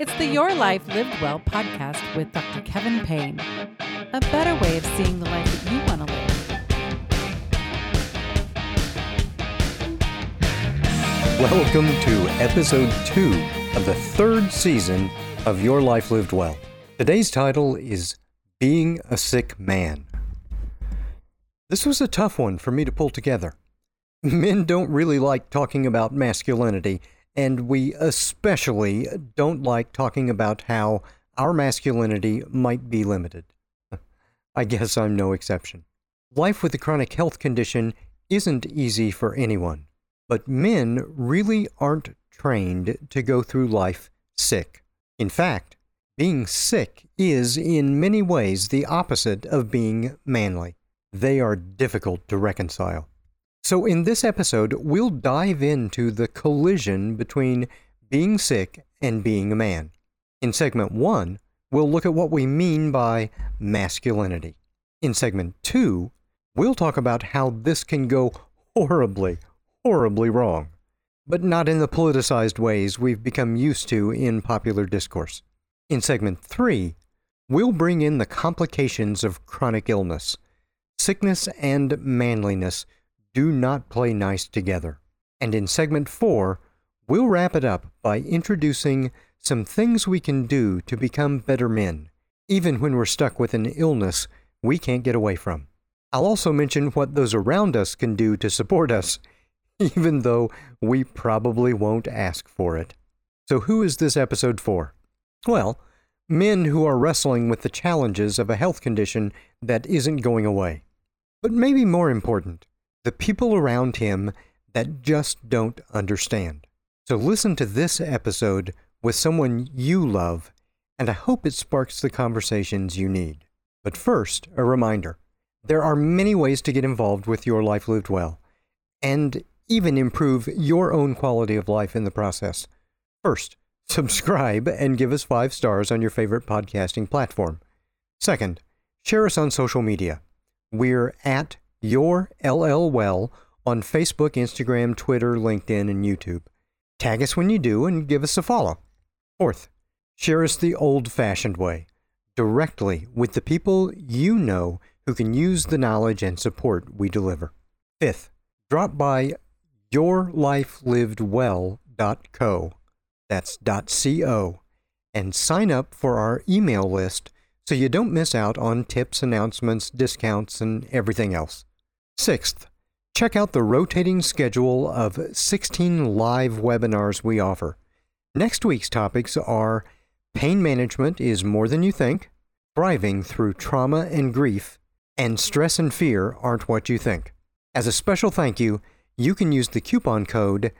It's the Your Life Lived Well podcast with Dr. Kevin Payne. A better way of seeing the life that you want to live. Welcome to episode two of the third season of Your Life Lived Well. Today's title is Being a Sick Man. This was a tough one for me to pull together. Men don't really like talking about masculinity and we especially don't like talking about how our masculinity might be limited. I guess I'm no exception. Life with a chronic health condition isn't easy for anyone, but men really aren't trained to go through life sick. In fact, being sick is in many ways the opposite of being manly. They are difficult to reconcile. So, in this episode, we'll dive into the collision between being sick and being a man. In segment one, we'll look at what we mean by masculinity. In segment two, we'll talk about how this can go horribly, horribly wrong, but not in the politicized ways we've become used to in popular discourse. In segment three, we'll bring in the complications of chronic illness, sickness, and manliness do not play nice together. And in segment four, we'll wrap it up by introducing some things we can do to become better men, even when we're stuck with an illness we can't get away from. I'll also mention what those around us can do to support us, even though we probably won't ask for it. So, who is this episode for? Well, men who are wrestling with the challenges of a health condition that isn't going away. But maybe more important, the people around him that just don't understand. So listen to this episode with someone you love, and I hope it sparks the conversations you need. But first, a reminder there are many ways to get involved with Your Life Lived Well, and even improve your own quality of life in the process. First, subscribe and give us five stars on your favorite podcasting platform. Second, share us on social media. We're at your LL Well on Facebook, Instagram, Twitter, LinkedIn, and YouTube. Tag us when you do and give us a follow. Fourth, share us the old fashioned way, directly with the people you know who can use the knowledge and support we deliver. Fifth, drop by yourlifelivedwell.co, that's .co, and sign up for our email list so you don't miss out on tips, announcements, discounts, and everything else. Sixth, check out the rotating schedule of 16 live webinars we offer. Next week's topics are Pain Management is More Than You Think, Thriving Through Trauma and Grief, and Stress and Fear Aren't What You Think. As a special thank you, you can use the coupon code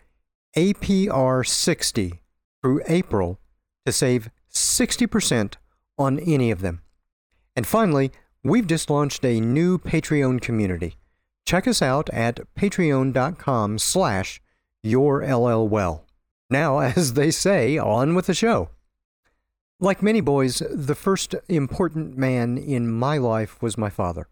APR60 through April to save 60% on any of them. And finally, we've just launched a new Patreon community. Check us out at patreon.com slash yourllwell. Now, as they say, on with the show. Like many boys, the first important man in my life was my father.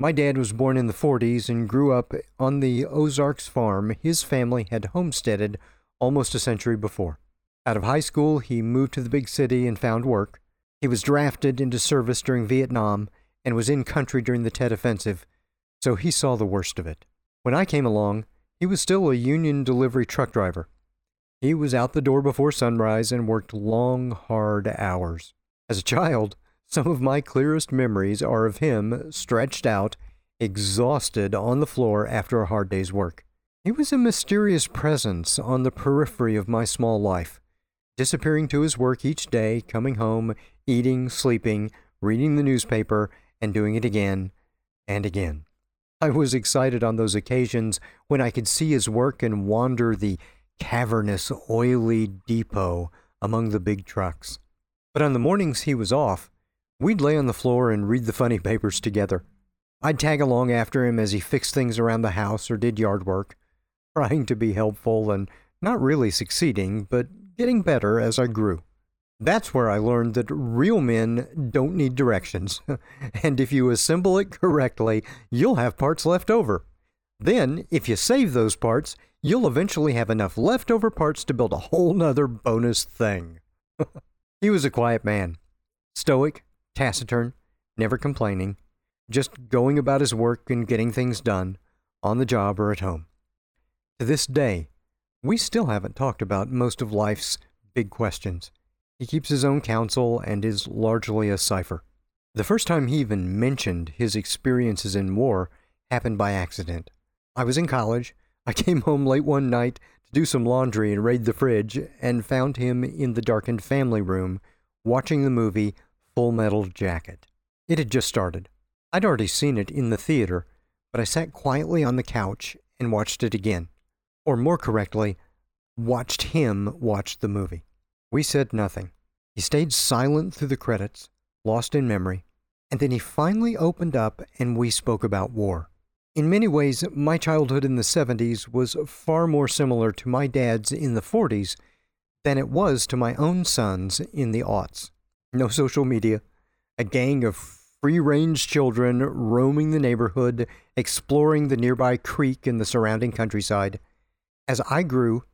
My dad was born in the 40s and grew up on the Ozarks farm his family had homesteaded almost a century before. Out of high school, he moved to the big city and found work. He was drafted into service during Vietnam and was in country during the Tet Offensive so he saw the worst of it. When I came along, he was still a union delivery truck driver. He was out the door before sunrise and worked long, hard hours. As a child, some of my clearest memories are of him stretched out, exhausted on the floor after a hard day's work. He was a mysterious presence on the periphery of my small life, disappearing to his work each day, coming home, eating, sleeping, reading the newspaper, and doing it again and again. I was excited on those occasions when I could see his work and wander the cavernous, oily depot among the big trucks. But on the mornings he was off, we'd lay on the floor and read the funny papers together. I'd tag along after him as he fixed things around the house or did yard work, trying to be helpful and not really succeeding, but getting better as I grew. That's where I learned that real men don't need directions, and if you assemble it correctly, you'll have parts left over. Then, if you save those parts, you'll eventually have enough leftover parts to build a whole nother bonus thing. He was a quiet man, stoic, taciturn, never complaining, just going about his work and getting things done, on the job or at home. To this day, we still haven't talked about most of life's big questions. He keeps his own counsel and is largely a cipher. The first time he even mentioned his experiences in war happened by accident. I was in college. I came home late one night to do some laundry and raid the fridge and found him in the darkened family room watching the movie Full Metal Jacket. It had just started. I'd already seen it in the theater, but I sat quietly on the couch and watched it again. Or more correctly, watched him watch the movie. We said nothing. He stayed silent through the credits, lost in memory, and then he finally opened up and we spoke about war. In many ways, my childhood in the 70s was far more similar to my dad's in the 40s than it was to my own son's in the aughts. No social media, a gang of free range children roaming the neighborhood, exploring the nearby creek and the surrounding countryside. As I grew,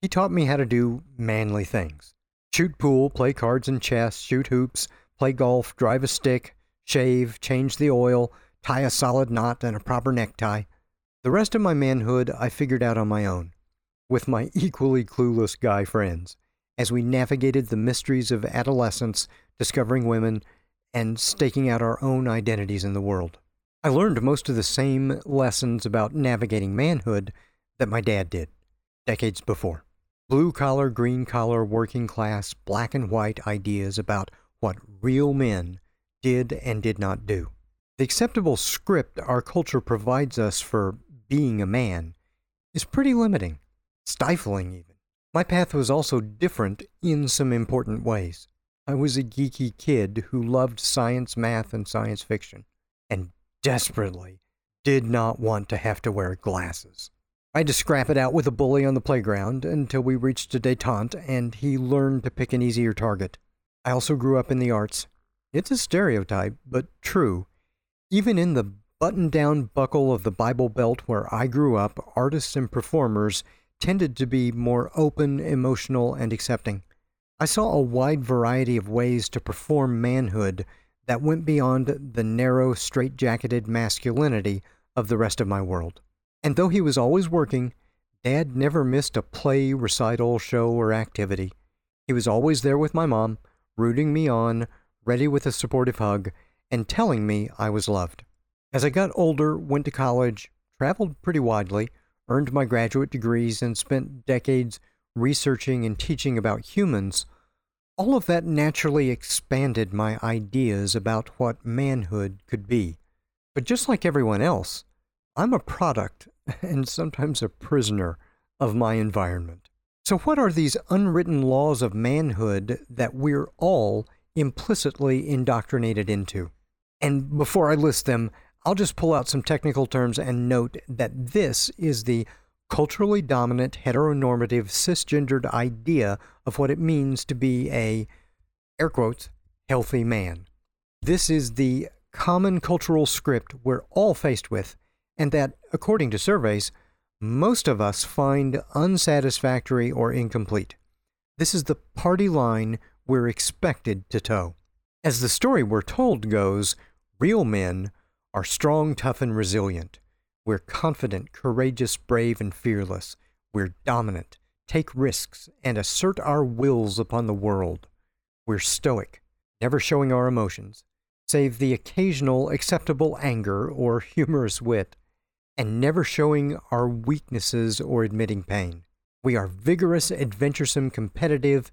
he taught me how to do manly things shoot pool, play cards and chess, shoot hoops, play golf, drive a stick, shave, change the oil, tie a solid knot and a proper necktie. The rest of my manhood I figured out on my own, with my equally clueless guy friends, as we navigated the mysteries of adolescence, discovering women, and staking out our own identities in the world. I learned most of the same lessons about navigating manhood that my dad did decades before. Blue collar, green collar, working class, black and white ideas about what real men did and did not do. The acceptable script our culture provides us for being a man is pretty limiting, stifling even. My path was also different in some important ways. I was a geeky kid who loved science, math, and science fiction, and desperately did not want to have to wear glasses. I had to scrap it out with a bully on the playground until we reached a detente and he learned to pick an easier target. I also grew up in the arts. It's a stereotype, but true. Even in the button down buckle of the Bible Belt where I grew up, artists and performers tended to be more open, emotional, and accepting. I saw a wide variety of ways to perform manhood that went beyond the narrow, straitjacketed masculinity of the rest of my world. And though he was always working, Dad never missed a play, recital, show, or activity. He was always there with my mom, rooting me on, ready with a supportive hug, and telling me I was loved. As I got older, went to college, traveled pretty widely, earned my graduate degrees, and spent decades researching and teaching about humans, all of that naturally expanded my ideas about what manhood could be. But just like everyone else, I'm a product and sometimes a prisoner of my environment. So, what are these unwritten laws of manhood that we're all implicitly indoctrinated into? And before I list them, I'll just pull out some technical terms and note that this is the culturally dominant heteronormative cisgendered idea of what it means to be a air quotes healthy man. This is the common cultural script we're all faced with and that according to surveys most of us find unsatisfactory or incomplete. This is the party line we're expected to toe. As the story we're told goes, real men are strong, tough, and resilient. We're confident, courageous, brave, and fearless. We're dominant, take risks, and assert our wills upon the world. We're stoic, never showing our emotions, save the occasional acceptable anger or humorous wit, and never showing our weaknesses or admitting pain. We are vigorous, adventuresome, competitive,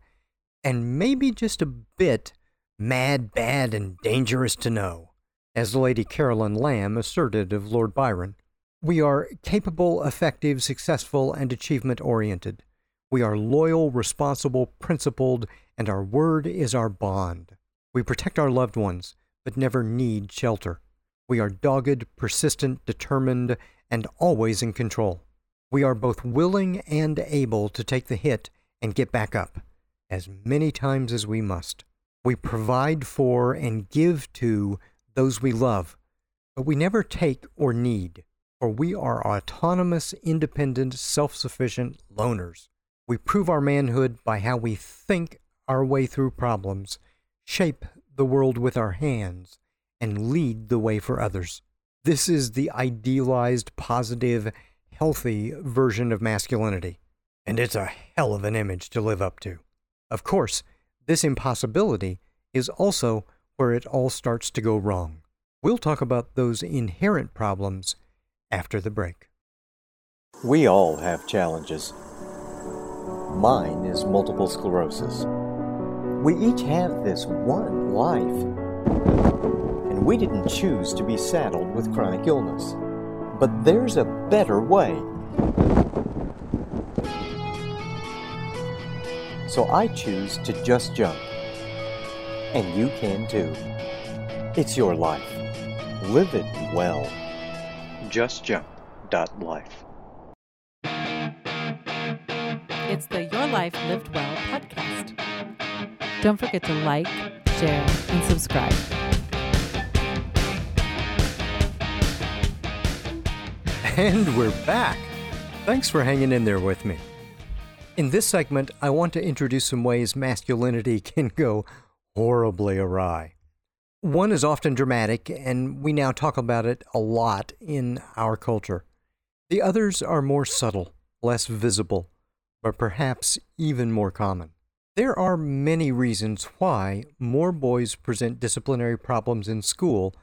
and maybe just a bit mad, bad, and dangerous to know, as Lady Caroline Lamb asserted of Lord Byron. We are capable, effective, successful, and achievement oriented. We are loyal, responsible, principled, and our word is our bond. We protect our loved ones, but never need shelter. We are dogged, persistent, determined, and always in control. We are both willing and able to take the hit and get back up, as many times as we must. We provide for and give to those we love, but we never take or need for we are autonomous, independent, self sufficient loners. We prove our manhood by how we think our way through problems, shape the world with our hands, and lead the way for others. This is the idealized, positive, healthy version of masculinity, and it's a hell of an image to live up to. Of course, this impossibility is also where it all starts to go wrong. We'll talk about those inherent problems after the break. We all have challenges. Mine is multiple sclerosis. We each have this one life. And we didn't choose to be saddled with chronic illness. But there's a better way. So I choose to just jump. And you can too. It's your life. Live it well. JustJump.life. It's the Your Life Lived Well podcast. Don't forget to like, share, and subscribe. And we're back. Thanks for hanging in there with me. In this segment, I want to introduce some ways masculinity can go horribly awry. One is often dramatic, and we now talk about it a lot in our culture. The others are more subtle, less visible, but perhaps even more common. There are many reasons why more boys present disciplinary problems in school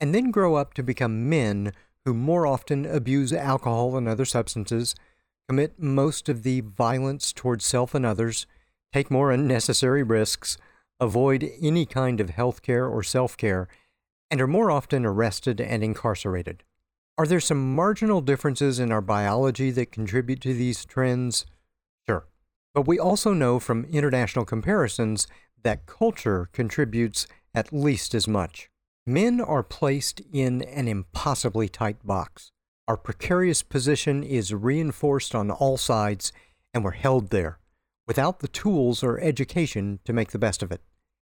and then grow up to become men who more often abuse alcohol and other substances, commit most of the violence towards self and others, take more unnecessary risks, avoid any kind of health care or self care, and are more often arrested and incarcerated. Are there some marginal differences in our biology that contribute to these trends? Sure. But we also know from international comparisons that culture contributes at least as much. Men are placed in an impossibly tight box. Our precarious position is reinforced on all sides, and we're held there, without the tools or education to make the best of it.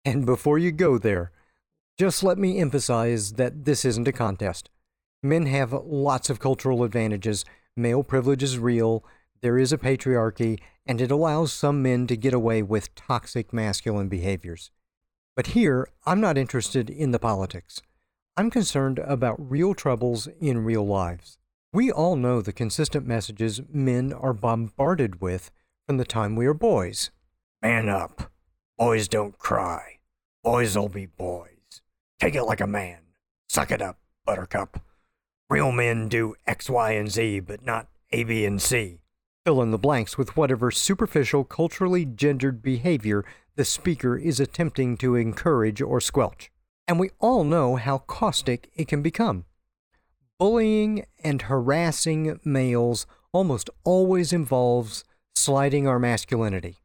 And before you go there, just let me emphasize that this isn't a contest. Men have lots of cultural advantages. Male privilege is real, there is a patriarchy, and it allows some men to get away with toxic masculine behaviors. But here, I'm not interested in the politics. I'm concerned about real troubles in real lives. We all know the consistent messages men are bombarded with from the time we are boys. Man up. Boys don't cry. Boys'll be boys. Take it like a man. Suck it up, buttercup. Real men do X, Y, and Z, but not A, B, and C. Fill in the blanks with whatever superficial, culturally gendered behavior the speaker is attempting to encourage or squelch. And we all know how caustic it can become. Bullying and harassing males almost always involves slighting our masculinity.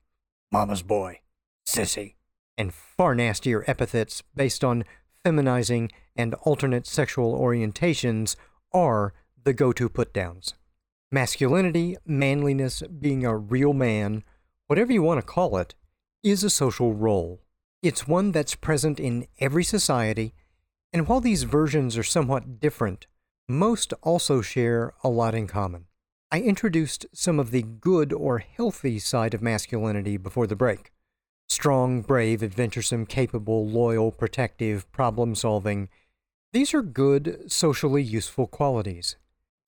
Mama's boy, sissy, and far nastier epithets based on feminizing and alternate sexual orientations are the go to put downs. Masculinity, manliness, being a real man, whatever you want to call it, is a social role. It's one that's present in every society, and while these versions are somewhat different, most also share a lot in common. I introduced some of the good or healthy side of masculinity before the break strong, brave, adventuresome, capable, loyal, protective, problem solving. These are good, socially useful qualities.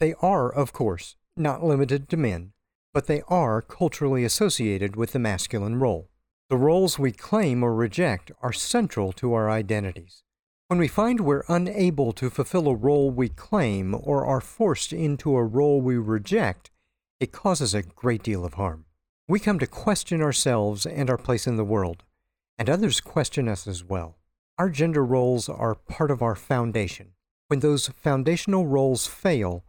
They are, of course, not limited to men, but they are culturally associated with the masculine role. The roles we claim or reject are central to our identities. When we find we're unable to fulfill a role we claim or are forced into a role we reject, it causes a great deal of harm. We come to question ourselves and our place in the world, and others question us as well. Our gender roles are part of our foundation. When those foundational roles fail,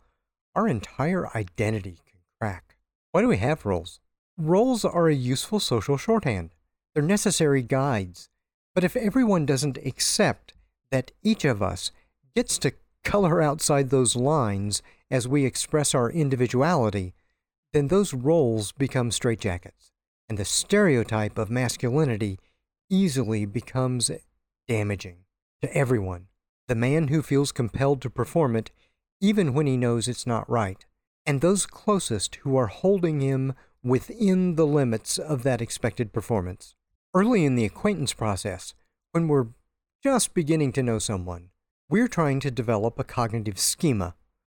our entire identity can crack. Why do we have roles? Roles are a useful social shorthand. They're necessary guides. But if everyone doesn't accept that each of us gets to color outside those lines as we express our individuality, then those roles become straitjackets, and the stereotype of masculinity easily becomes damaging to everyone. The man who feels compelled to perform it, even when he knows it's not right, and those closest who are holding him within the limits of that expected performance. Early in the acquaintance process, when we're just beginning to know someone, we're trying to develop a cognitive schema,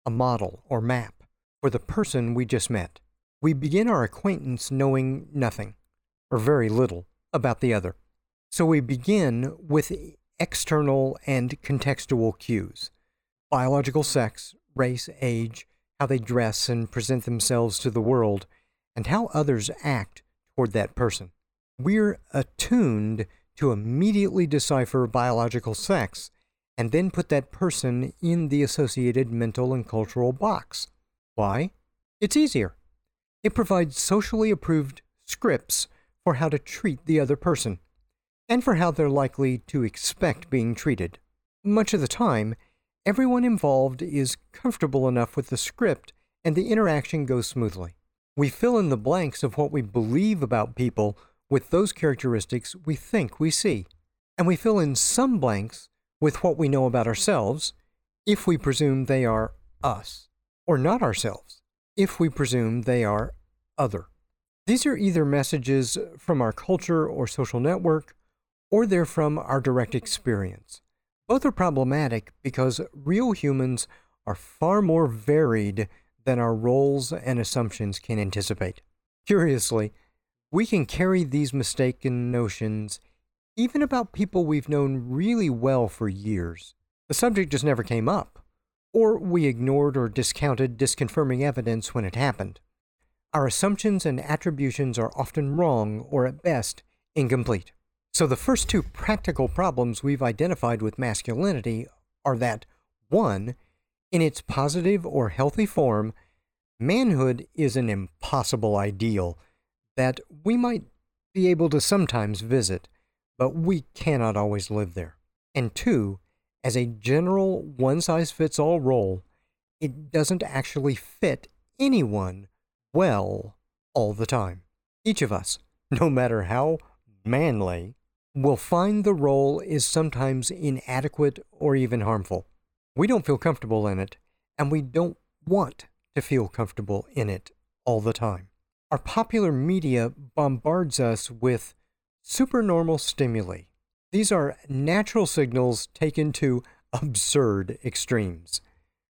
a model or map for the person we just met. We begin our acquaintance knowing nothing, or very little, about the other. So we begin with external and contextual cues biological sex, race, age, how they dress and present themselves to the world, and how others act toward that person. We're attuned to immediately decipher biological sex and then put that person in the associated mental and cultural box. Why? It's easier. It provides socially approved scripts for how to treat the other person and for how they're likely to expect being treated. Much of the time, everyone involved is comfortable enough with the script and the interaction goes smoothly. We fill in the blanks of what we believe about people with those characteristics we think we see. And we fill in some blanks with what we know about ourselves if we presume they are us, or not ourselves if we presume they are other. These are either messages from our culture or social network, or they're from our direct experience. Both are problematic because real humans are far more varied than our roles and assumptions can anticipate. Curiously, we can carry these mistaken notions even about people we've known really well for years. The subject just never came up, or we ignored or discounted disconfirming evidence when it happened. Our assumptions and attributions are often wrong or at best incomplete. So, the first two practical problems we've identified with masculinity are that 1. In its positive or healthy form, manhood is an impossible ideal that we might be able to sometimes visit, but we cannot always live there. And two, as a general one size fits all role, it doesn't actually fit anyone well all the time. Each of us, no matter how manly, will find the role is sometimes inadequate or even harmful. We don't feel comfortable in it, and we don't want to feel comfortable in it all the time. Our popular media bombards us with supernormal stimuli. These are natural signals taken to absurd extremes.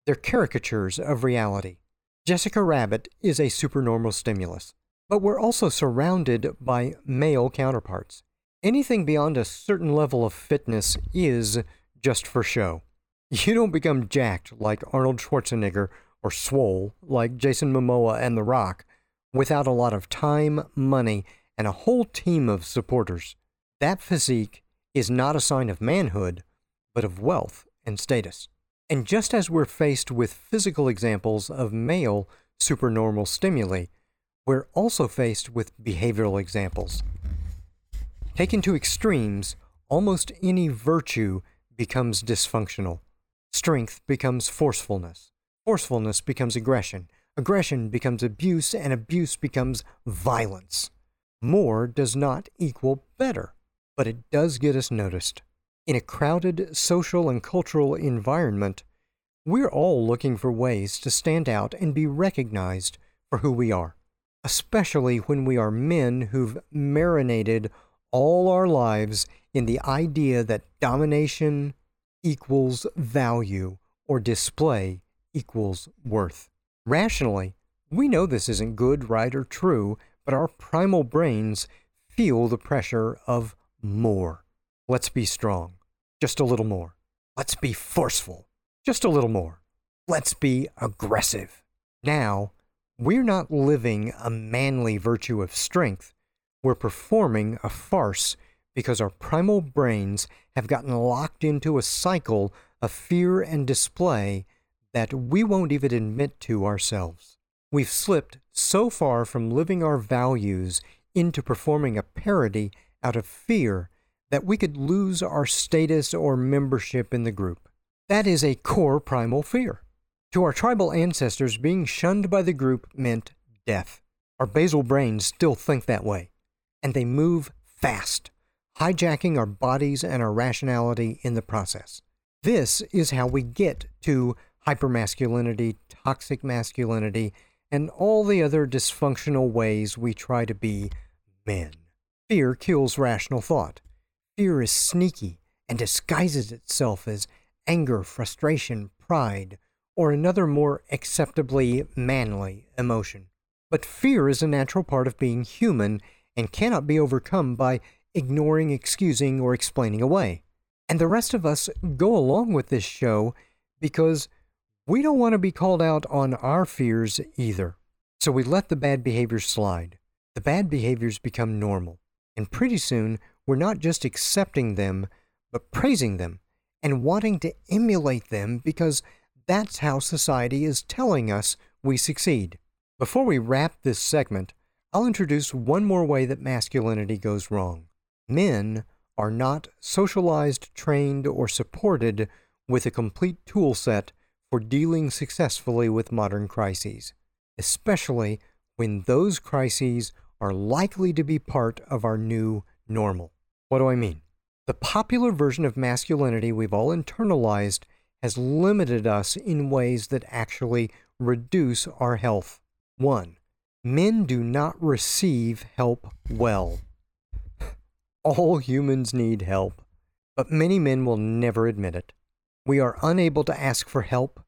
They're caricatures of reality. Jessica Rabbit is a supernormal stimulus, but we're also surrounded by male counterparts. Anything beyond a certain level of fitness is just for show. You don't become jacked like Arnold Schwarzenegger or swole like Jason Momoa and The Rock without a lot of time, money, and a whole team of supporters. That physique is not a sign of manhood, but of wealth and status. And just as we're faced with physical examples of male supernormal stimuli, we're also faced with behavioral examples. Taken to extremes, almost any virtue becomes dysfunctional. Strength becomes forcefulness. Forcefulness becomes aggression. Aggression becomes abuse, and abuse becomes violence. More does not equal better, but it does get us noticed. In a crowded social and cultural environment, we're all looking for ways to stand out and be recognized for who we are, especially when we are men who've marinated all our lives in the idea that domination equals value or display equals worth. Rationally, we know this isn't good, right, or true, but our primal brains feel the pressure of more. Let's be strong. Just a little more. Let's be forceful. Just a little more. Let's be aggressive. Now, we're not living a manly virtue of strength. We're performing a farce because our primal brains have gotten locked into a cycle of fear and display that we won't even admit to ourselves. We've slipped so far from living our values into performing a parody out of fear that we could lose our status or membership in the group. That is a core primal fear. To our tribal ancestors, being shunned by the group meant death. Our basal brains still think that way, and they move fast, hijacking our bodies and our rationality in the process. This is how we get to hypermasculinity, toxic masculinity, and all the other dysfunctional ways we try to be men. Fear kills rational thought. Fear is sneaky and disguises itself as anger, frustration, pride, or another more acceptably manly emotion. But fear is a natural part of being human and cannot be overcome by ignoring, excusing, or explaining away. And the rest of us go along with this show because we don't want to be called out on our fears either. So we let the bad behaviors slide. The bad behaviors become normal. And pretty soon, we're not just accepting them, but praising them and wanting to emulate them because that's how society is telling us we succeed. Before we wrap this segment, I'll introduce one more way that masculinity goes wrong. Men are not socialized, trained, or supported with a complete tool set for dealing successfully with modern crises, especially when those crises are likely to be part of our new normal. What do I mean? The popular version of masculinity we've all internalized has limited us in ways that actually reduce our health. 1. Men do not receive help well. All humans need help, but many men will never admit it. We are unable to ask for help.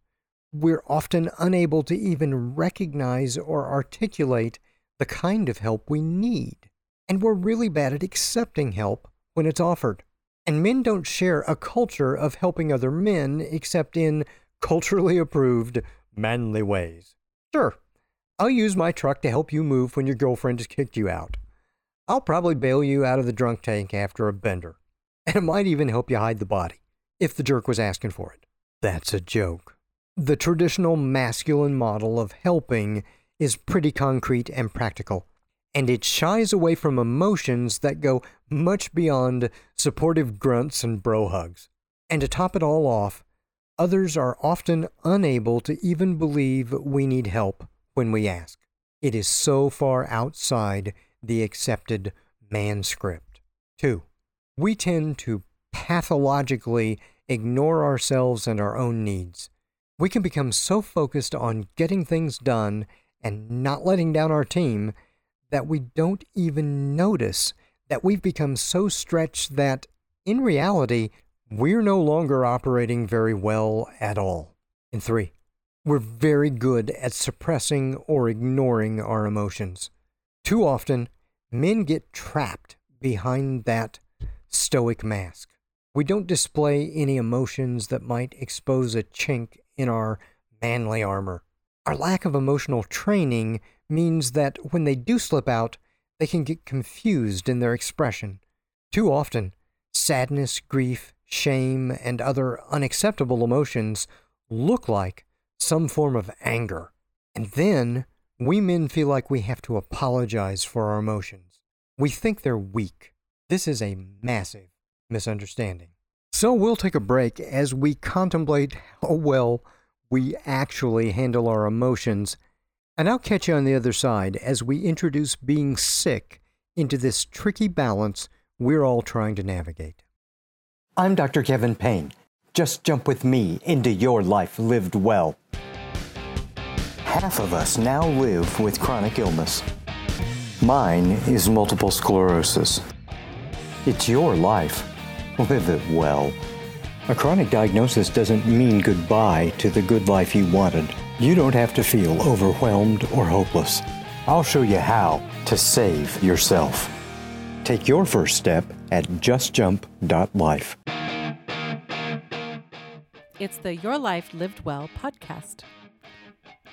We're often unable to even recognize or articulate the kind of help we need. And we're really bad at accepting help when it's offered. And men don't share a culture of helping other men except in culturally approved, manly ways. Sure, I'll use my truck to help you move when your girlfriend has kicked you out. I'll probably bail you out of the drunk tank after a bender. And it might even help you hide the body, if the jerk was asking for it. That's a joke. The traditional masculine model of helping is pretty concrete and practical, and it shies away from emotions that go much beyond supportive grunts and bro hugs. And to top it all off, others are often unable to even believe we need help when we ask. It is so far outside the accepted man script. Two, we tend to pathologically ignore ourselves and our own needs. We can become so focused on getting things done and not letting down our team that we don't even notice that we've become so stretched that, in reality, we're no longer operating very well at all. And three, we're very good at suppressing or ignoring our emotions. Too often, men get trapped behind that stoic mask. We don't display any emotions that might expose a chink in our manly armor. Our lack of emotional training means that when they do slip out, they can get confused in their expression. Too often, sadness, grief, shame, and other unacceptable emotions look like some form of anger. And then we men feel like we have to apologize for our emotions. We think they're weak. This is a massive misunderstanding. So we'll take a break as we contemplate how well we actually handle our emotions. And I'll catch you on the other side as we introduce being sick into this tricky balance we're all trying to navigate. I'm Dr. Kevin Payne. Just jump with me into your life lived well. Half of us now live with chronic illness. Mine is multiple sclerosis. It's your life. Live it well. A chronic diagnosis doesn't mean goodbye to the good life you wanted. You don't have to feel overwhelmed or hopeless. I'll show you how to save yourself. Take your first step at justjump.life. It's the Your Life Lived Well podcast.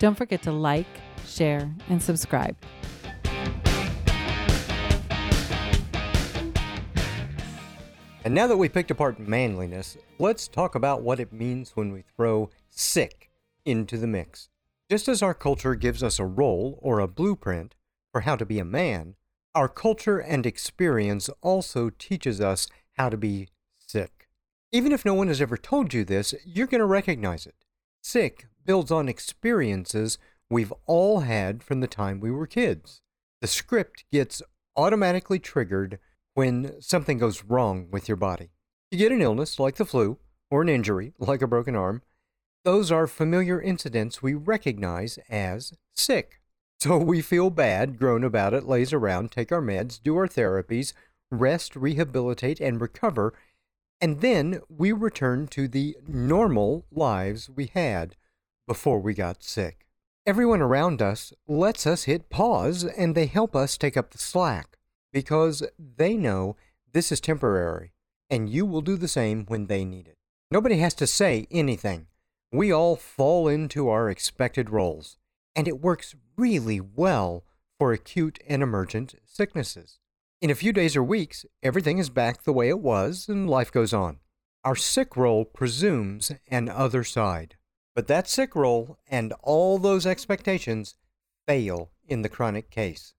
Don't forget to like, share, and subscribe. And now that we picked apart manliness, let's talk about what it means when we throw sick into the mix. Just as our culture gives us a role or a blueprint for how to be a man, our culture and experience also teaches us how to be sick. Even if no one has ever told you this, you're going to recognize it. Sick builds on experiences we've all had from the time we were kids. The script gets automatically triggered when something goes wrong with your body. You get an illness like the flu, or an injury like a broken arm. Those are familiar incidents we recognize as sick. So we feel bad, groan about it, laze around, take our meds, do our therapies, rest, rehabilitate, and recover, and then we return to the normal lives we had before we got sick. Everyone around us lets us hit pause and they help us take up the slack because they know this is temporary and you will do the same when they need it. Nobody has to say anything. We all fall into our expected roles, and it works really well for acute and emergent sicknesses. In a few days or weeks, everything is back the way it was and life goes on. Our sick role presumes an other side. But that sick role and all those expectations fail in the chronic case.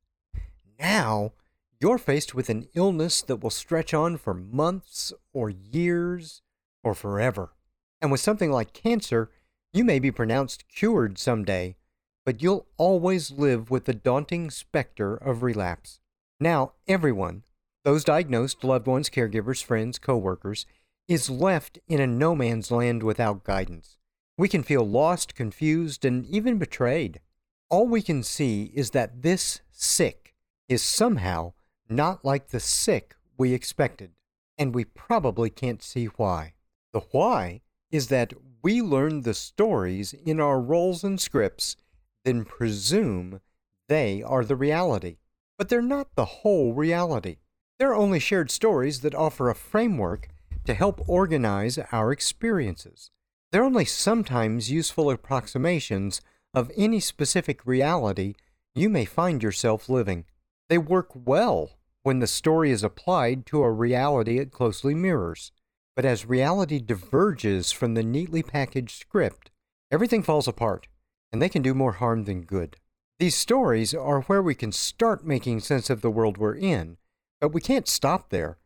Now, you're faced with an illness that will stretch on for months or years or forever. And with something like cancer, you may be pronounced cured someday, but you'll always live with the daunting specter of relapse. Now, everyone, those diagnosed, loved ones, caregivers, friends, coworkers, is left in a no man's land without guidance. We can feel lost, confused, and even betrayed. All we can see is that this sick is somehow not like the sick we expected, and we probably can't see why. The why is that we learn the stories in our roles and scripts, then presume they are the reality. But they're not the whole reality. They're only shared stories that offer a framework to help organize our experiences. They're only sometimes useful approximations of any specific reality you may find yourself living. They work well when the story is applied to a reality it closely mirrors. But as reality diverges from the neatly packaged script, everything falls apart, and they can do more harm than good. These stories are where we can start making sense of the world we're in, but we can't stop there,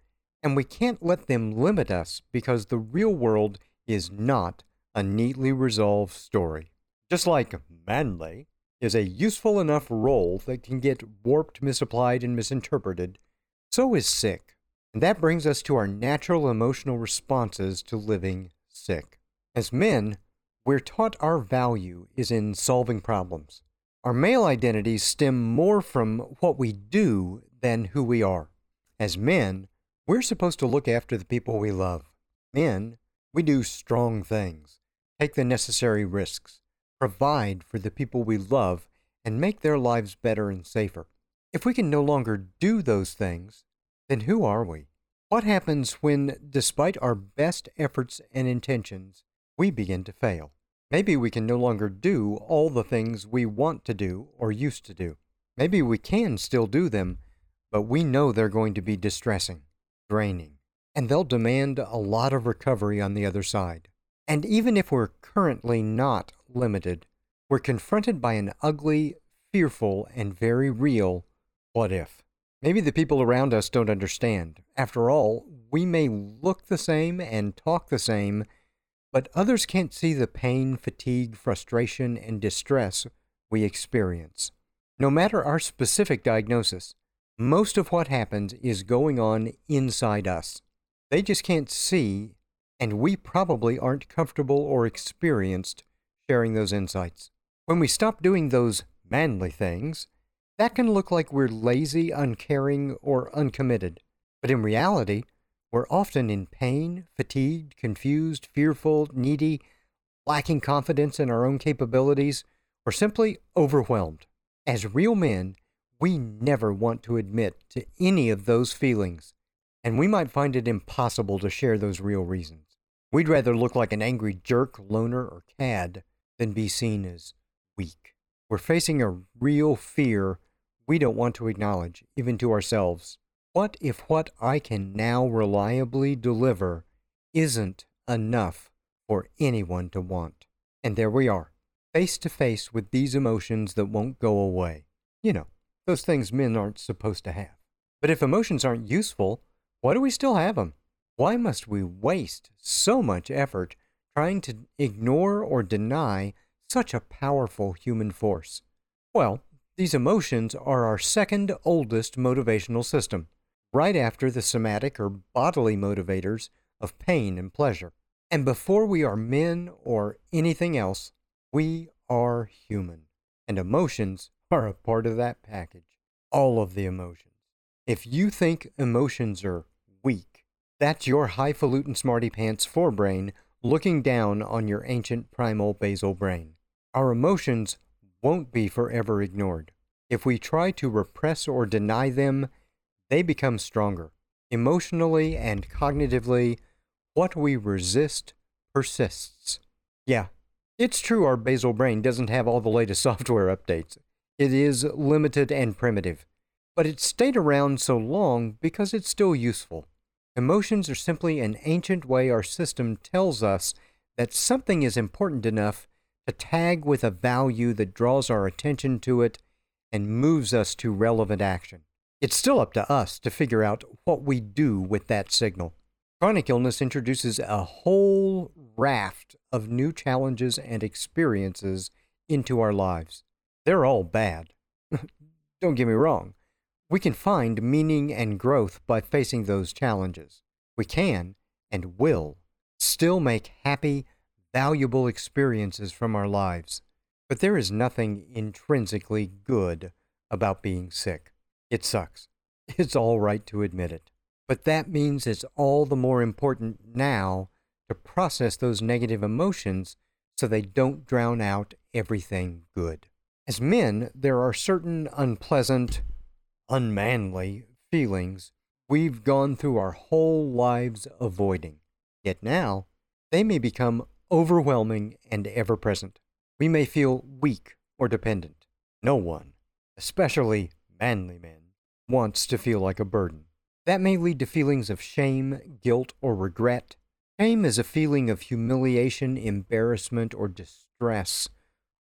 and we can't let them limit us because the real world is not a neatly resolved story. Just like manly is a useful enough role that can get warped, misapplied, and misinterpreted, so is sick. And that brings us to our natural emotional responses to living sick. As men, we're taught our value is in solving problems. Our male identities stem more from what we do than who we are. As men, we're supposed to look after the people we love. Men, we do strong things take the necessary risks, provide for the people we love, and make their lives better and safer. If we can no longer do those things, then who are we? What happens when, despite our best efforts and intentions, we begin to fail? Maybe we can no longer do all the things we want to do or used to do. Maybe we can still do them, but we know they're going to be distressing, draining, and they'll demand a lot of recovery on the other side. And even if we're currently not limited, we're confronted by an ugly, fearful, and very real what if. Maybe the people around us don't understand. After all, we may look the same and talk the same, but others can't see the pain, fatigue, frustration, and distress we experience. No matter our specific diagnosis, most of what happens is going on inside us. They just can't see and we probably aren't comfortable or experienced sharing those insights. When we stop doing those manly things, that can look like we're lazy, uncaring, or uncommitted. But in reality, we're often in pain, fatigued, confused, fearful, needy, lacking confidence in our own capabilities, or simply overwhelmed. As real men, we never want to admit to any of those feelings, and we might find it impossible to share those real reasons. We'd rather look like an angry jerk, loner, or cad than be seen as weak. We're facing a real fear we don't want to acknowledge, even to ourselves. What if what I can now reliably deliver isn't enough for anyone to want? And there we are, face to face with these emotions that won't go away. You know, those things men aren't supposed to have. But if emotions aren't useful, why do we still have them? Why must we waste so much effort trying to ignore or deny such a powerful human force? Well, these emotions are our second oldest motivational system, right after the somatic or bodily motivators of pain and pleasure. And before we are men or anything else, we are human. And emotions are a part of that package. All of the emotions. If you think emotions are weak, that's your highfalutin smarty pants forebrain looking down on your ancient primal basal brain. Our emotions won't be forever ignored. If we try to repress or deny them, they become stronger. Emotionally and cognitively, what we resist persists. Yeah, it's true our basal brain doesn't have all the latest software updates. It is limited and primitive, but it's stayed around so long because it's still useful. Emotions are simply an ancient way our system tells us that something is important enough to tag with a value that draws our attention to it and moves us to relevant action. It's still up to us to figure out what we do with that signal. Chronic illness introduces a whole raft of new challenges and experiences into our lives. They're all bad. Don't get me wrong. We can find meaning and growth by facing those challenges. We can, and will, still make happy, valuable experiences from our lives. But there is nothing intrinsically good about being sick. It sucks. It's all right to admit it. But that means it's all the more important now to process those negative emotions so they don't drown out everything good. As men, there are certain unpleasant, unmanly feelings we've gone through our whole lives avoiding. Yet now, they may become overwhelming and ever present. We may feel weak or dependent. No one, especially manly men, wants to feel like a burden. That may lead to feelings of shame, guilt, or regret. Shame is a feeling of humiliation, embarrassment, or distress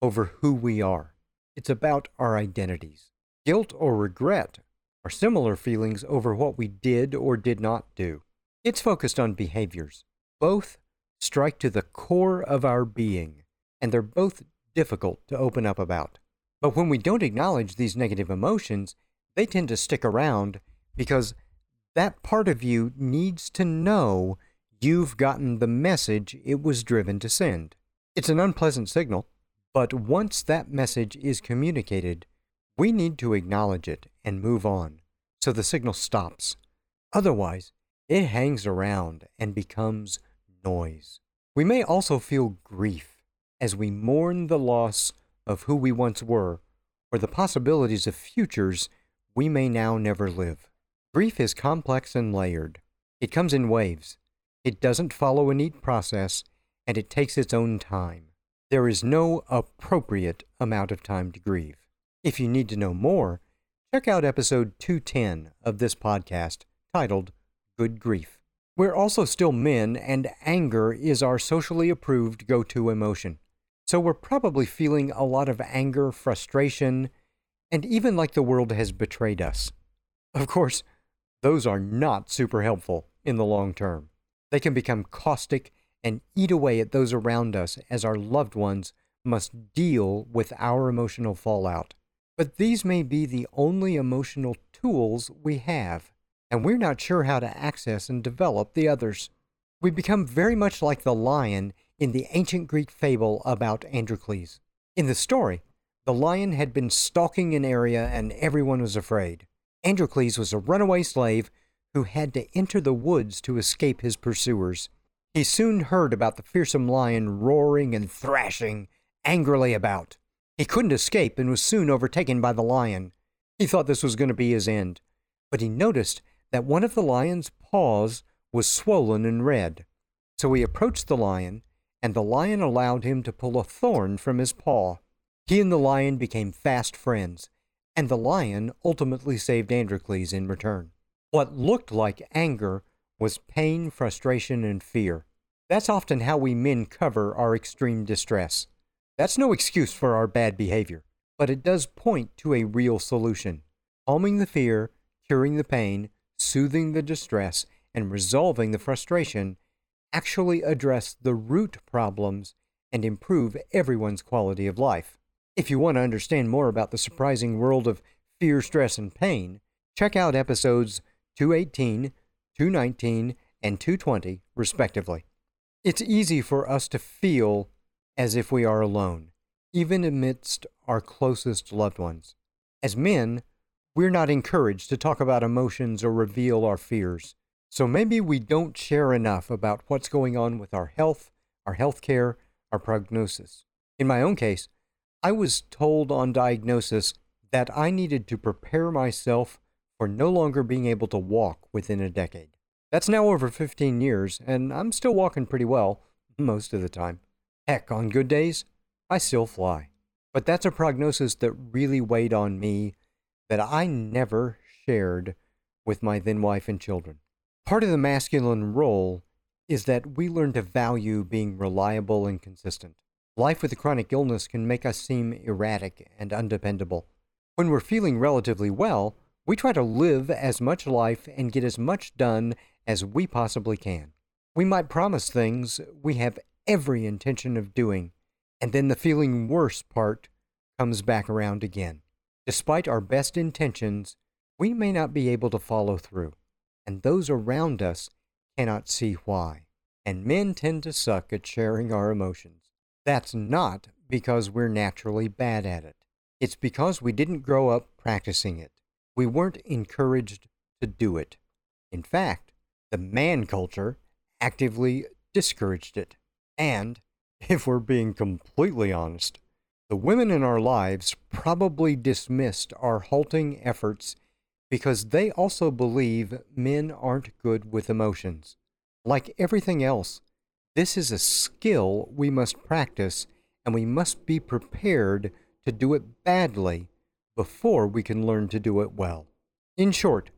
over who we are. It's about our identities. Guilt or regret are similar feelings over what we did or did not do. It's focused on behaviors. Both strike to the core of our being, and they're both difficult to open up about. But when we don't acknowledge these negative emotions, they tend to stick around because that part of you needs to know you've gotten the message it was driven to send. It's an unpleasant signal, but once that message is communicated, we need to acknowledge it and move on so the signal stops. Otherwise, it hangs around and becomes noise. We may also feel grief as we mourn the loss of who we once were or the possibilities of futures we may now never live. Grief is complex and layered. It comes in waves. It doesn't follow a neat process, and it takes its own time. There is no appropriate amount of time to grieve. If you need to know more, check out episode 210 of this podcast titled Good Grief. We're also still men, and anger is our socially approved go to emotion. So we're probably feeling a lot of anger, frustration, and even like the world has betrayed us. Of course, those are not super helpful in the long term. They can become caustic and eat away at those around us as our loved ones must deal with our emotional fallout. But these may be the only emotional tools we have, and we're not sure how to access and develop the others. We become very much like the lion in the ancient Greek fable about Androcles. In the story, the lion had been stalking an area and everyone was afraid. Androcles was a runaway slave who had to enter the woods to escape his pursuers. He soon heard about the fearsome lion roaring and thrashing angrily about. He couldn't escape and was soon overtaken by the lion. He thought this was going to be his end, but he noticed that one of the lion's paws was swollen and red. So he approached the lion, and the lion allowed him to pull a thorn from his paw. He and the lion became fast friends, and the lion ultimately saved Androcles in return. What looked like anger was pain, frustration, and fear. That's often how we men cover our extreme distress. That's no excuse for our bad behavior, but it does point to a real solution. Calming the fear, curing the pain, soothing the distress, and resolving the frustration actually address the root problems and improve everyone's quality of life. If you want to understand more about the surprising world of fear, stress, and pain, check out episodes 218, 219, and 220, respectively. It's easy for us to feel as if we are alone, even amidst our closest loved ones. As men, we're not encouraged to talk about emotions or reveal our fears. So maybe we don't share enough about what's going on with our health, our health care, our prognosis. In my own case, I was told on diagnosis that I needed to prepare myself for no longer being able to walk within a decade. That's now over 15 years, and I'm still walking pretty well most of the time. Heck, on good days, I still fly. But that's a prognosis that really weighed on me that I never shared with my then wife and children. Part of the masculine role is that we learn to value being reliable and consistent. Life with a chronic illness can make us seem erratic and undependable. When we're feeling relatively well, we try to live as much life and get as much done as we possibly can. We might promise things we have every intention of doing, and then the feeling worse part comes back around again. Despite our best intentions, we may not be able to follow through, and those around us cannot see why. And men tend to suck at sharing our emotions. That's not because we're naturally bad at it. It's because we didn't grow up practicing it. We weren't encouraged to do it. In fact, the man culture actively discouraged it. And, if we're being completely honest, the women in our lives probably dismissed our halting efforts because they also believe men aren't good with emotions. Like everything else, this is a skill we must practice and we must be prepared to do it badly before we can learn to do it well. In short,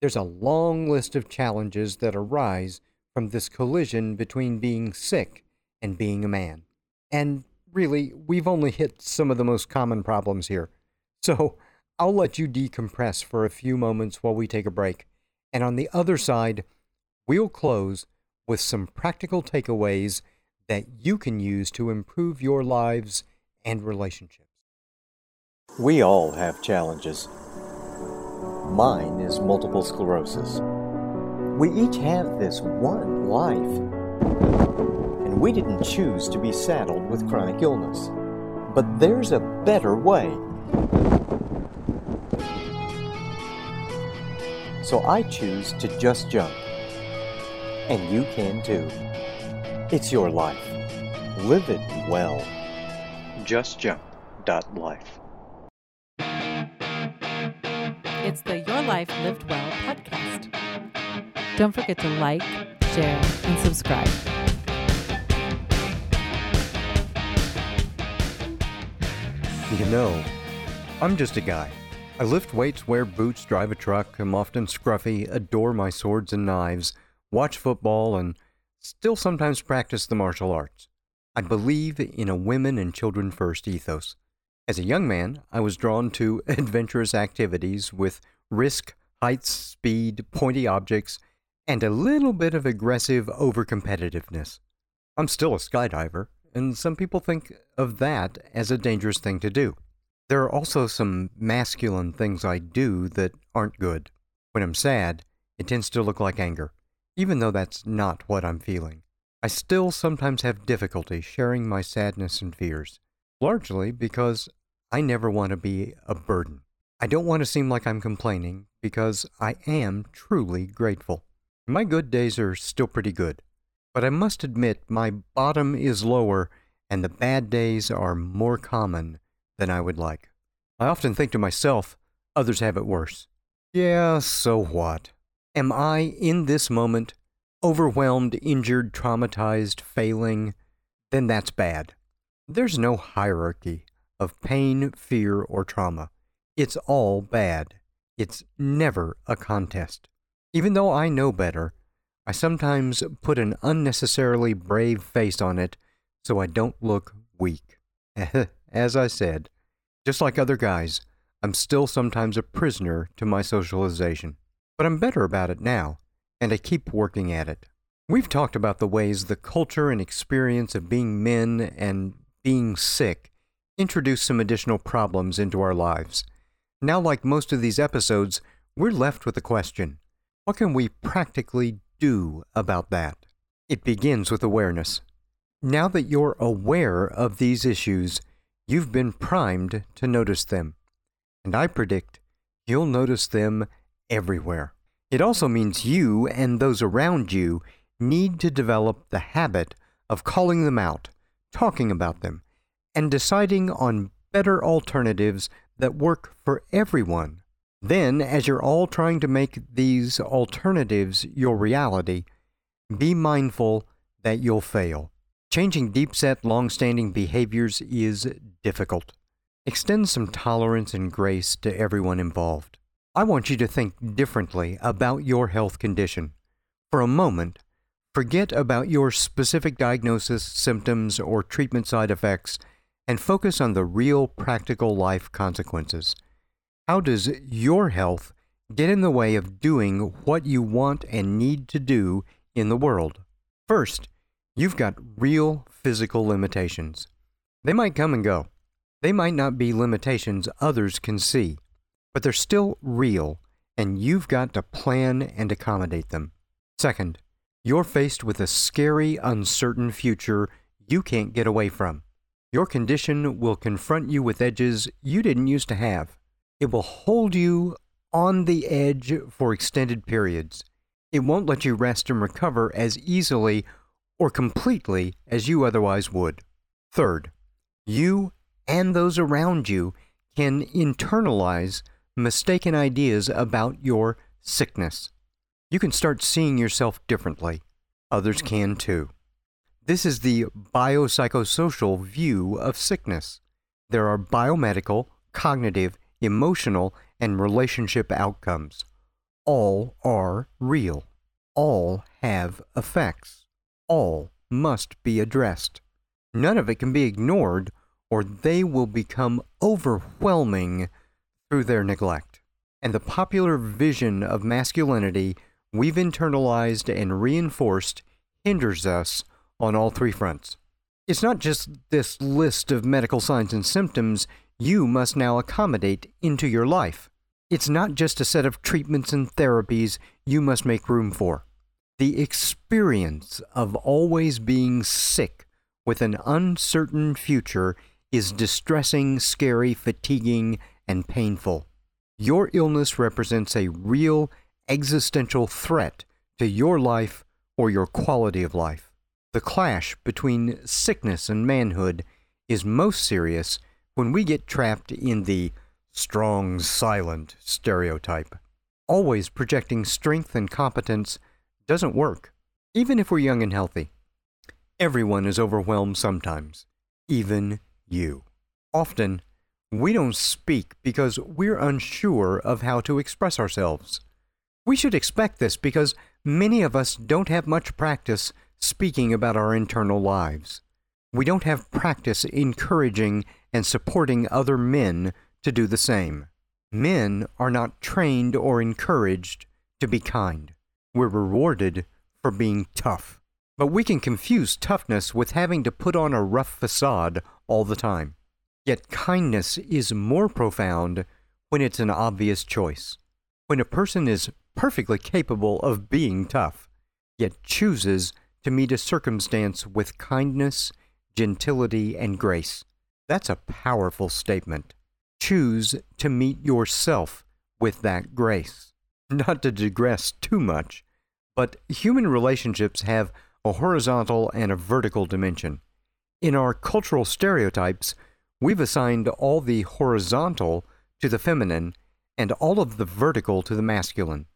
there's a long list of challenges that arise from this collision between being sick and being a man. And really, we've only hit some of the most common problems here. So I'll let you decompress for a few moments while we take a break. And on the other side, we'll close with some practical takeaways that you can use to improve your lives and relationships. We all have challenges. Mine is multiple sclerosis. We each have this one life we didn't choose to be saddled with chronic illness. But there's a better way. So I choose to just jump. And you can too. It's your life. Live it well. JustJump.life. It's the Your Life Lived Well podcast. Don't forget to like, share, and subscribe. You know, I'm just a guy. I lift weights, wear boots, drive a truck, am often scruffy, adore my swords and knives, watch football, and still sometimes practice the martial arts. I believe in a women and children first ethos. As a young man, I was drawn to adventurous activities with risk, heights, speed, pointy objects, and a little bit of aggressive overcompetitiveness. I'm still a skydiver, and some people think of that as a dangerous thing to do. There are also some masculine things I do that aren't good. When I'm sad, it tends to look like anger, even though that's not what I'm feeling. I still sometimes have difficulty sharing my sadness and fears, largely because I never want to be a burden. I don't want to seem like I'm complaining because I am truly grateful. My good days are still pretty good. But I must admit, my bottom is lower and the bad days are more common than I would like. I often think to myself, others have it worse. Yeah, so what? Am I, in this moment, overwhelmed, injured, traumatized, failing? Then that's bad. There's no hierarchy of pain, fear, or trauma. It's all bad. It's never a contest. Even though I know better, I sometimes put an unnecessarily brave face on it so I don't look weak. As I said, just like other guys, I'm still sometimes a prisoner to my socialization. But I'm better about it now, and I keep working at it. We've talked about the ways the culture and experience of being men and being sick introduce some additional problems into our lives. Now, like most of these episodes, we're left with a question What can we practically do about that? It begins with awareness. Now that you're aware of these issues, you've been primed to notice them. And I predict you'll notice them everywhere. It also means you and those around you need to develop the habit of calling them out, talking about them, and deciding on better alternatives that work for everyone. Then, as you're all trying to make these alternatives your reality, be mindful that you'll fail. Changing deep set, long standing behaviors is difficult. Extend some tolerance and grace to everyone involved. I want you to think differently about your health condition. For a moment, forget about your specific diagnosis, symptoms, or treatment side effects and focus on the real practical life consequences. How does your health get in the way of doing what you want and need to do in the world? First, you've got real physical limitations. They might come and go. They might not be limitations others can see, but they're still real, and you've got to plan and accommodate them. Second, you're faced with a scary, uncertain future you can't get away from. Your condition will confront you with edges you didn't used to have. It will hold you on the edge for extended periods. It won't let you rest and recover as easily or completely as you otherwise would. Third, you and those around you can internalize mistaken ideas about your sickness. You can start seeing yourself differently. Others can too. This is the biopsychosocial view of sickness. There are biomedical, cognitive, emotional, and relationship outcomes. All are real. All have effects. All must be addressed. None of it can be ignored, or they will become overwhelming through their neglect. And the popular vision of masculinity we've internalized and reinforced hinders us on all three fronts. It's not just this list of medical signs and symptoms you must now accommodate into your life. It's not just a set of treatments and therapies you must make room for. The experience of always being sick with an uncertain future is distressing, scary, fatiguing, and painful. Your illness represents a real existential threat to your life or your quality of life. The clash between sickness and manhood is most serious when we get trapped in the strong, silent stereotype. Always projecting strength and competence doesn't work, even if we're young and healthy. Everyone is overwhelmed sometimes, even you. Often, we don't speak because we're unsure of how to express ourselves. We should expect this because many of us don't have much practice speaking about our internal lives. We don't have practice encouraging and supporting other men to do the same. Men are not trained or encouraged to be kind. We're rewarded for being tough. But we can confuse toughness with having to put on a rough facade all the time. Yet kindness is more profound when it's an obvious choice. When a person is perfectly capable of being tough, yet chooses to meet a circumstance with kindness, gentility, and grace. That's a powerful statement. Choose to meet yourself with that grace. Not to digress too much, but human relationships have a horizontal and a vertical dimension. In our cultural stereotypes, we've assigned all the horizontal to the feminine and all of the vertical to the masculine.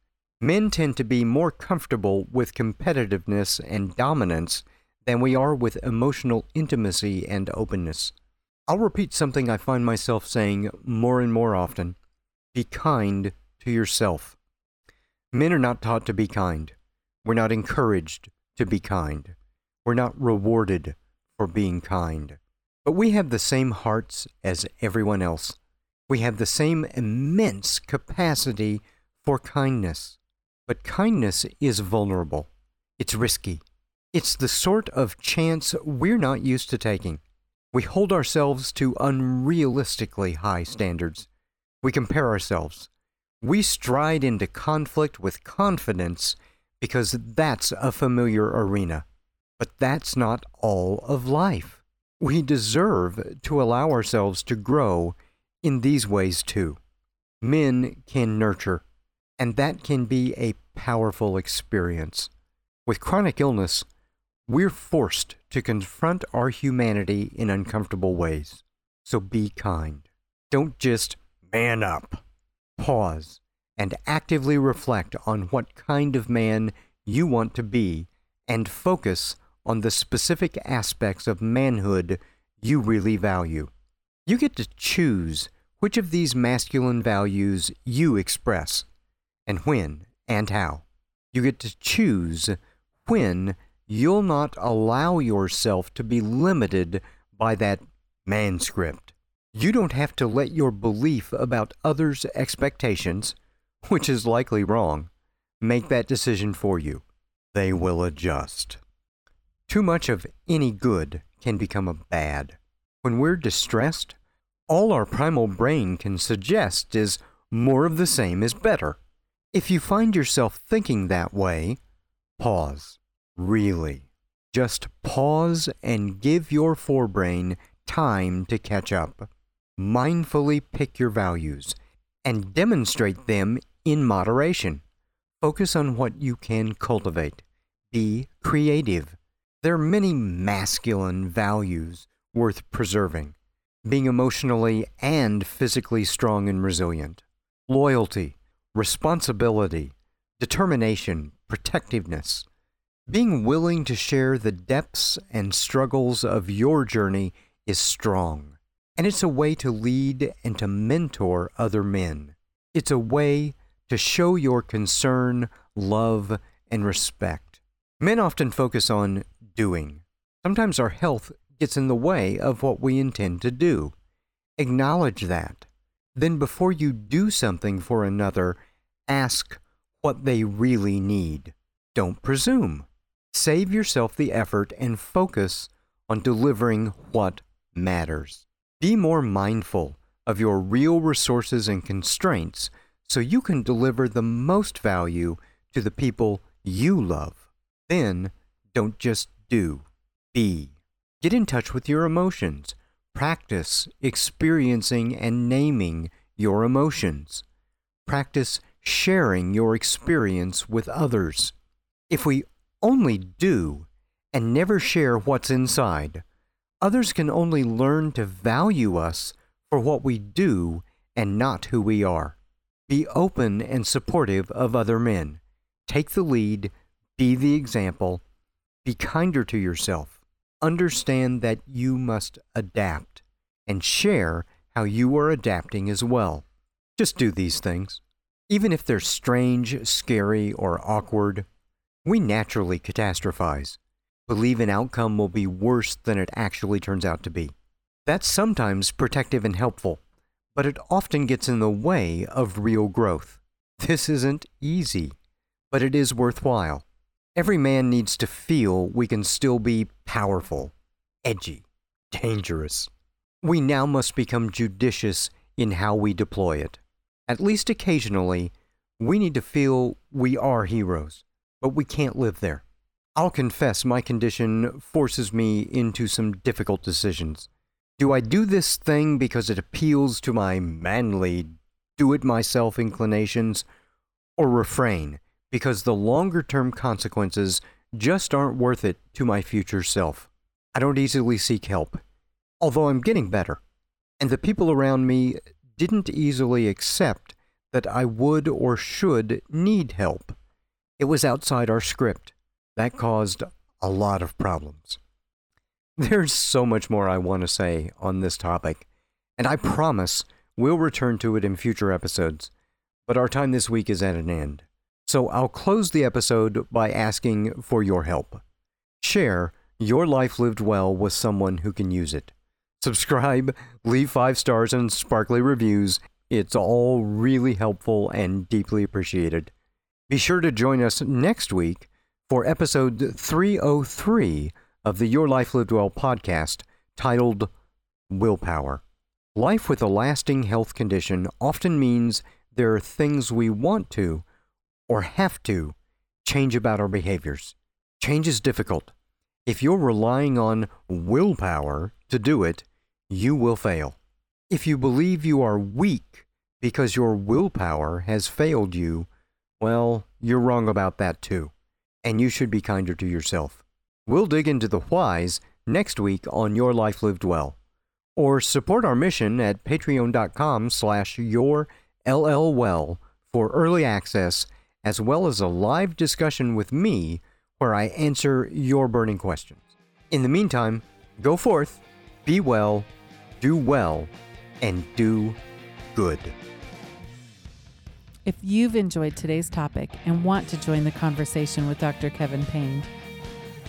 Men tend to be more comfortable with competitiveness and dominance than we are with emotional intimacy and openness. I'll repeat something I find myself saying more and more often be kind to yourself. Men are not taught to be kind. We're not encouraged to be kind. We're not rewarded for being kind. But we have the same hearts as everyone else. We have the same immense capacity for kindness. But kindness is vulnerable. It's risky. It's the sort of chance we're not used to taking. We hold ourselves to unrealistically high standards. We compare ourselves. We stride into conflict with confidence because that's a familiar arena. But that's not all of life. We deserve to allow ourselves to grow in these ways too. men can nurture, and that can be a powerful experience. With chronic illness, we're forced to confront our humanity in uncomfortable ways. So be kind. Don't just man up. Pause and actively reflect on what kind of man you want to be and focus on the specific aspects of manhood you really value. You get to choose which of these masculine values you express and when and how. You get to choose when you'll not allow yourself to be limited by that manscript. You don't have to let your belief about others' expectations, which is likely wrong, make that decision for you. They will adjust. Too much of any good can become a bad. When we're distressed, all our primal brain can suggest is more of the same is better. If you find yourself thinking that way, pause. Really. Just pause and give your forebrain time to catch up. Mindfully pick your values and demonstrate them in moderation. Focus on what you can cultivate. Be creative. There are many masculine values worth preserving being emotionally and physically strong and resilient, loyalty, responsibility, determination, protectiveness, being willing to share the depths and struggles of your journey is strong, and it's a way to lead and to mentor other men. It's a way to show your concern, love, and respect. Men often focus on doing. Sometimes our health gets in the way of what we intend to do. Acknowledge that. Then, before you do something for another, ask what they really need. Don't presume. Save yourself the effort and focus on delivering what matters. Be more mindful of your real resources and constraints so you can deliver the most value to the people you love. Then, don't just do, be. Get in touch with your emotions. Practice experiencing and naming your emotions. Practice sharing your experience with others. If we only do and never share what's inside, others can only learn to value us for what we do and not who we are. Be open and supportive of other men. Take the lead be the example. Be kinder to yourself. Understand that you must adapt and share how you are adapting as well. Just do these things. Even if they're strange, scary, or awkward, we naturally catastrophize, believe an outcome will be worse than it actually turns out to be. That's sometimes protective and helpful, but it often gets in the way of real growth. This isn't easy, but it is worthwhile. Every man needs to feel we can still be powerful, edgy, dangerous. We now must become judicious in how we deploy it. At least occasionally, we need to feel we are heroes, but we can't live there. I'll confess my condition forces me into some difficult decisions. Do I do this thing because it appeals to my manly, do it myself inclinations, or refrain because the longer term consequences just aren't worth it to my future self. I don't easily seek help, although I'm getting better. And the people around me didn't easily accept that I would or should need help. It was outside our script. That mm. caused a lot of problems. There's so much more I want to say on this topic, and I promise we'll return to it in future episodes, but our time this week is at an end. So I'll close the episode by asking for your help. Share your life lived well with someone who can use it. Subscribe, leave five stars and sparkly reviews. It's all really helpful and deeply appreciated. Be sure to join us next week for episode 303 of the Your Life Lived Well podcast titled Willpower. Life with a lasting health condition often means there are things we want to or have to change about our behaviors. Change is difficult. If you're relying on willpower to do it, you will fail. If you believe you are weak because your willpower has failed you, well, you're wrong about that too. And you should be kinder to yourself. We'll dig into the whys next week on Your Life Lived Well. Or support our mission at patreon.com slash yourllwell for early access as well as a live discussion with me where I answer your burning questions. In the meantime, go forth, be well, do well, and do good. If you've enjoyed today's topic and want to join the conversation with Dr. Kevin Payne,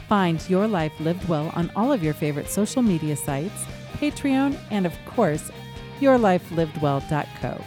find Your Life Lived Well on all of your favorite social media sites, Patreon, and of course, yourlifelivedwell.co.